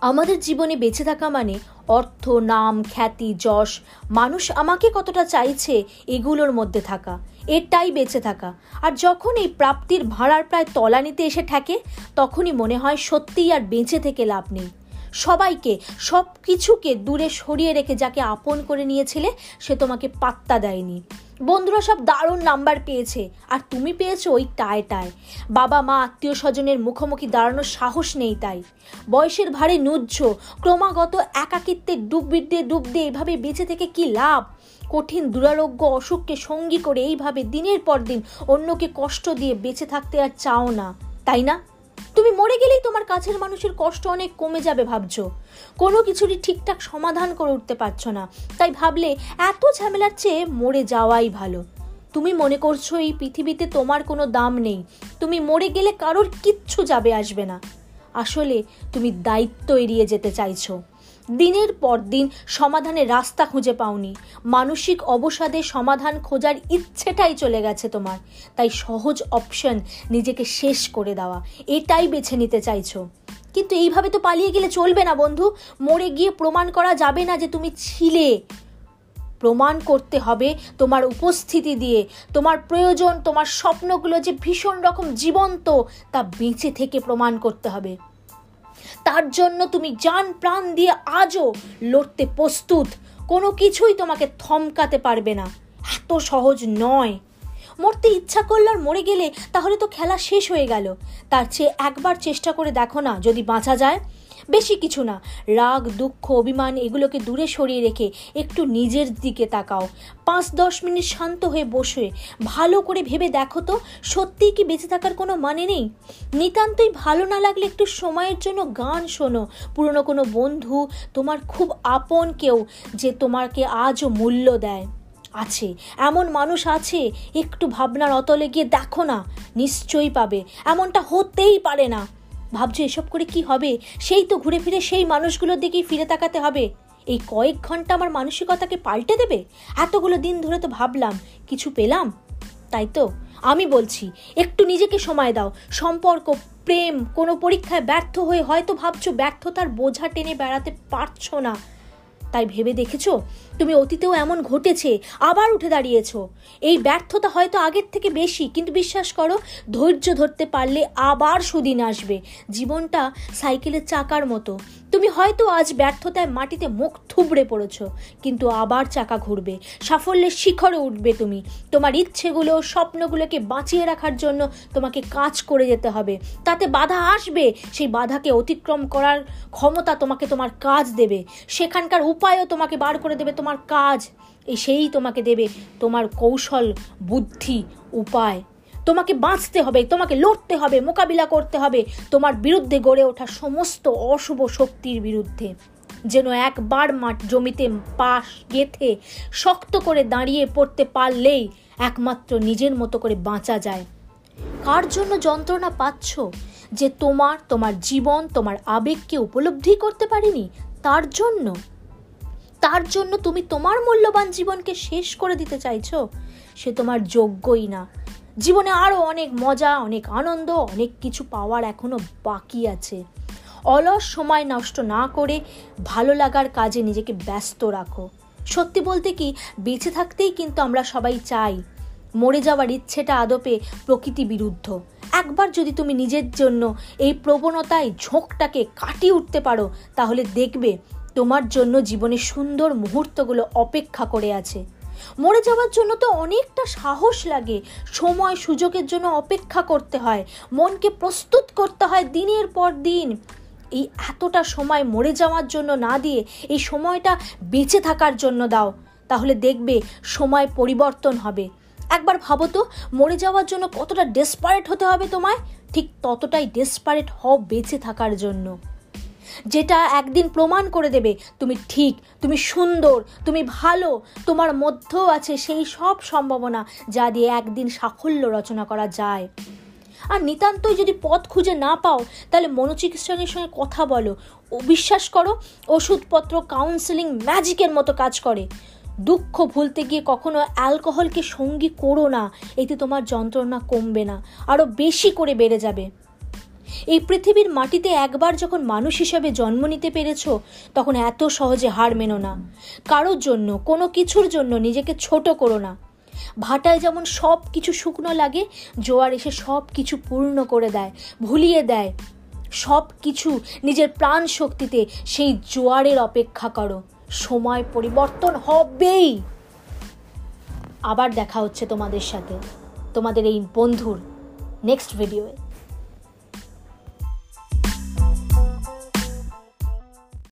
আমাদের জীবনে বেঁচে থাকা মানে অর্থ, নাম, খ্যাতি, যশ। মানুষ আমাকে কতটা চাইছে এগুলোর মধ্যে থাকা। এটাই বেঁচে থাকা। আর যখন এই প্রাপ্তির ভাড়ার প্রায় তলানিতে এসে ঠেকে, তখনই মনে হয় সত্যিই আর বেঁচে থেকে লাভ নেই। সবাইকে সব কিছুকে দূরে সরিয়ে রেখে যাকে আপন করে নিয়েছিলে, সে তোমাকে পাত্তা দেয়নি। বন্ধুরা সব দারুণ নাম্বার পেয়েছে। আর তুমি পেয়েছ ওই টায় টায়। বাবা, মা, আত্মীয় স্বজনের মুখোমুখি দাঁড়ানোর সাহস নেই তাই। বয়সের ভারে নুজ্জ, ক্রমাগত একাকিত্বে ডুব দিয়ে ডুব দিয়ে এভাবে বেঁচে থেকে কি লাভ? কঠিন দুরারোগ্য অসুখকে সঙ্গী করে এইভাবে দিনের পর দিন অন্যকে কষ্ট দিয়ে বেঁচে থাকতে আর চাও না, তাই না? তুমি মরে গেলেই তোমার কাছের মানুষের কষ্ট অনেক কমে যাবে, ভাবছ। কোনো কিছুরই ঠিকঠাক সমাধান করে উঠতে পারছ না। তাই ভাবলে এত ঝামেলার চেয়ে মরে যাওয়াই ভালো। তুমি মনে করছ এই পৃথিবীতে তোমার কোনো দাম নেই। তুমি মরে গেলে কারোর কিচ্ছু যাবে আসবে না। আসলে তুমি দায়িত্ব এড়িয়ে যেতে চাইছো। দিনের পর দিন সমাধানের রাস্তা খুঁজে পাওনি। মানসিক অবসাদে সমাধান খোঁজার ইচ্ছেটাই চলে গেছে তোমার। তাই সহজ অপশন নিজেকে শেষ করে দেওয়া। এটাই বেছে নিতে চাইছো। কিন্তু এইভাবে তো পালিয়ে গেলে চলবে না বন্ধু। মরে গিয়ে প্রমাণ করা যাবে না যে তুমি ছিলে। প্রমাণ করতে হবে তোমার উপস্থিতি দিয়ে। তোমার প্রয়োজন, তোমার স্বপ্নগুলো যে ভীষণ রকম জীবন্ত, তা বেঁচে থেকে প্রমাণ করতে হবে। তার জন্য তুমি যান প্রাণ দিয়ে আজও লড়তে প্রস্তুত। কোনো কিছুই তোমাকে থমকাতে পারবে না। এত সহজ নয়। মরতে ইচ্ছা করলে আর মরে গেলে তাহলে তো খেলা শেষ হয়ে গেল। তার চেয়ে একবার চেষ্টা করে দেখো না, যদি বাঁচা যায়। বেশি কিছু না। রাগ, দুঃখ, অভিমান এগুলোকে দূরে সরিয়ে রেখে একটু নিজের দিকে তাকাও। পাঁচ দশ মিনিট শান্ত হয়ে বসে। ভালো করে ভেবে দেখো তো, সত্যিই কি বেঁচে থাকার কোনো মানে নেই? নিতান্তই ভালো না লাগলে একটু সময়ের জন্য গান শোনো। পুরনো কোনো বন্ধু, তোমার খুব আপন কেউ যে তোমাকে আজও মূল্য দেয়। আছে, এমন মানুষ আছে, একটু ভাবনার অতলে গিয়ে দেখো না, নিশ্চয়ই পাবে। এমনটা হতেই পারে না। ভাবছ এসব করে কি হবে? সেই তো ঘুরে ফিরে সেই মানুষগুলোর দিকেই ফিরে তাকাতে হবে। এই কয়েক ঘণ্টা আমার মানসিকতাকে পাল্টে দেবে? এতগুলো দিন ধরে তো ভাবলাম, কিছু পেলাম? তাই তো, আমি বলছি, একটু নিজেকে সময় দাও। সম্পর্ক, প্রেম, কোনো পরীক্ষায় ব্যর্থ হয়ে হয়তো ভাবছ ব্যর্থতার বোঝা টেনে বেড়াতে পারছ না। তাই ভেবে দেখেছ? তুমি অতীতেও এমন ঘটেছে, আবার উঠে দাঁড়িয়েছো। এই ব্যর্থতা হয়তো আগের থেকে বেশি, কিন্তু বিশ্বাস করো, ধৈর্য ধরতে পারলে আবার সুদিন আসবে। জীবনটা সাইকেলের চাকার মতো। তুমি হয়তো আজ ব্যর্থতায় মাটিতে মুখ থুবড়ে পড়েছ, কিন্তু আবার চাকা ঘুরবে। সাফল্যের শিখরে উঠবে তুমি। তোমার ইচ্ছেগুলো, স্বপ্নগুলোকে বাঁচিয়ে রাখার জন্য তোমাকে কাজ করে যেতে হবে। তাতে বাধা আসবে, সেই বাধাকে অতিক্রম করার ক্ষমতা তোমাকে তোমার কাজ দেবে। সেখানকার উপায়ও তোমাকে বার করে দেবে, তোমার কাজ এই সেই তোমাকে দেবে, তোমার কৌশল, বুদ্ধি, উপায়। তোমাকে বাঁচতে হবে, তোমাকে লড়তে হবে, মোকাবিলা করতে হবে, তোমার বিরুদ্ধে গড়ে ওঠা সমস্ত অশুভ শক্তির বিরুদ্ধে। যেন একবার মাঠ জমিতে পাশ গেথে শক্ত করে দাঁড়িয়ে পড়তে পারলেই একমাত্র নিজের মতো করে বাঁচা যায়। কার জন্য যন্ত্রণা পাচ্ছ? যে তোমার তোমার জীবন, তোমার আবেগকে উপলব্ধি করতে পারিনি, তার জন্য। তার জন্য তুমি তোমার মূল্যবান জীবনকে শেষ করে দিতে চাইছো? সে তোমার যোগ্যই না। জীবনে আরও অনেক মজা, অনেক আনন্দ, অনেক কিছু পাওয়ার এখনও বাকি আছে। অলস সময় নষ্ট না করে ভালো লাগার কাজে নিজেকে ব্যস্ত রাখো। সত্যি বলতে কি, বেঁচে থাকতেই কিন্তু আমরা সবাই চাই। মরে যাওয়ার ইচ্ছেটা আদপে প্রকৃতি বিরুদ্ধ। একবার যদি তুমি নিজের জন্য এই প্রবণতায় ঝোঁকটাকে কাটিয়ে উঠতে পারো, তাহলে দেখবে তোমার জন্য জীবনে সুন্দর মুহূর্তগুলো অপেক্ষা করে আছে। মরে যাওয়ার জন্য তো অনেকটা সাহস লাগে। সময় সুযোগের জন্য অপেক্ষা করতে হয়। মনকে প্রস্তুত করতে হয় দিনের পর দিন। এই এতটা সময় মরে যাওয়ার জন্য না দিয়ে এই সময়টা বেঁচে থাকার জন্য দাও। তাহলে দেখবে সময় পরিবর্তন হবে। একবার ভাবো তো, মরে যাওয়ার জন্য কতটা ডেসপারেট হতে হবে তোমায়? ঠিক ততটাই ডেসপারেট হও বেঁচে থাকার জন্য। যেটা একদিন প্রমাণ করে দেবে, তুমি ঠিক, তুমি সুন্দর, তুমি ভালো, তোমার মধ্যেও আছে সেই সব সম্ভাবনা যা দিয়ে একদিন সাফল্য রচনা করা যায়। আর নিতান্তই যদি পথ খুঁজে না পাও, তাহলে মনোচিকিৎসকের সঙ্গে কথা বলো, ও বিশ্বাস করো, ওষুধপত্র কাউন্সেলিং ম্যাজিকের মতো কাজ করে। দুঃখ ভুলতে গিয়ে কখনো অ্যালকোহলকে সঙ্গী করো না, এতে তোমার যন্ত্রণা কমবে না আরও বেশি করে বেড়ে যাবে। এই পৃথিবীর মাটিতে একবার যখন মানুষ হিসাবে জন্ম নিতে পেরেছ, তখন এত সহজে হার মেনো না। কারোর জন্য, কোনো কিছুর জন্য নিজেকে ছোট করো না। ভাটায় যেমন সব কিছু শুকনো লাগে, জোয়ার এসে সব কিছু পূর্ণ করে দেয়, ভুলিয়ে দেয়। সব কিছু নিজের প্রাণ শক্তিতে সেই জোয়ারের অপেক্ষা করো। সময় পরিবর্তন হবেই। আবার দেখা হচ্ছে তোমাদের সাথে। তোমাদের এই বন্ধুর নেক্সট ভিডিওয়ে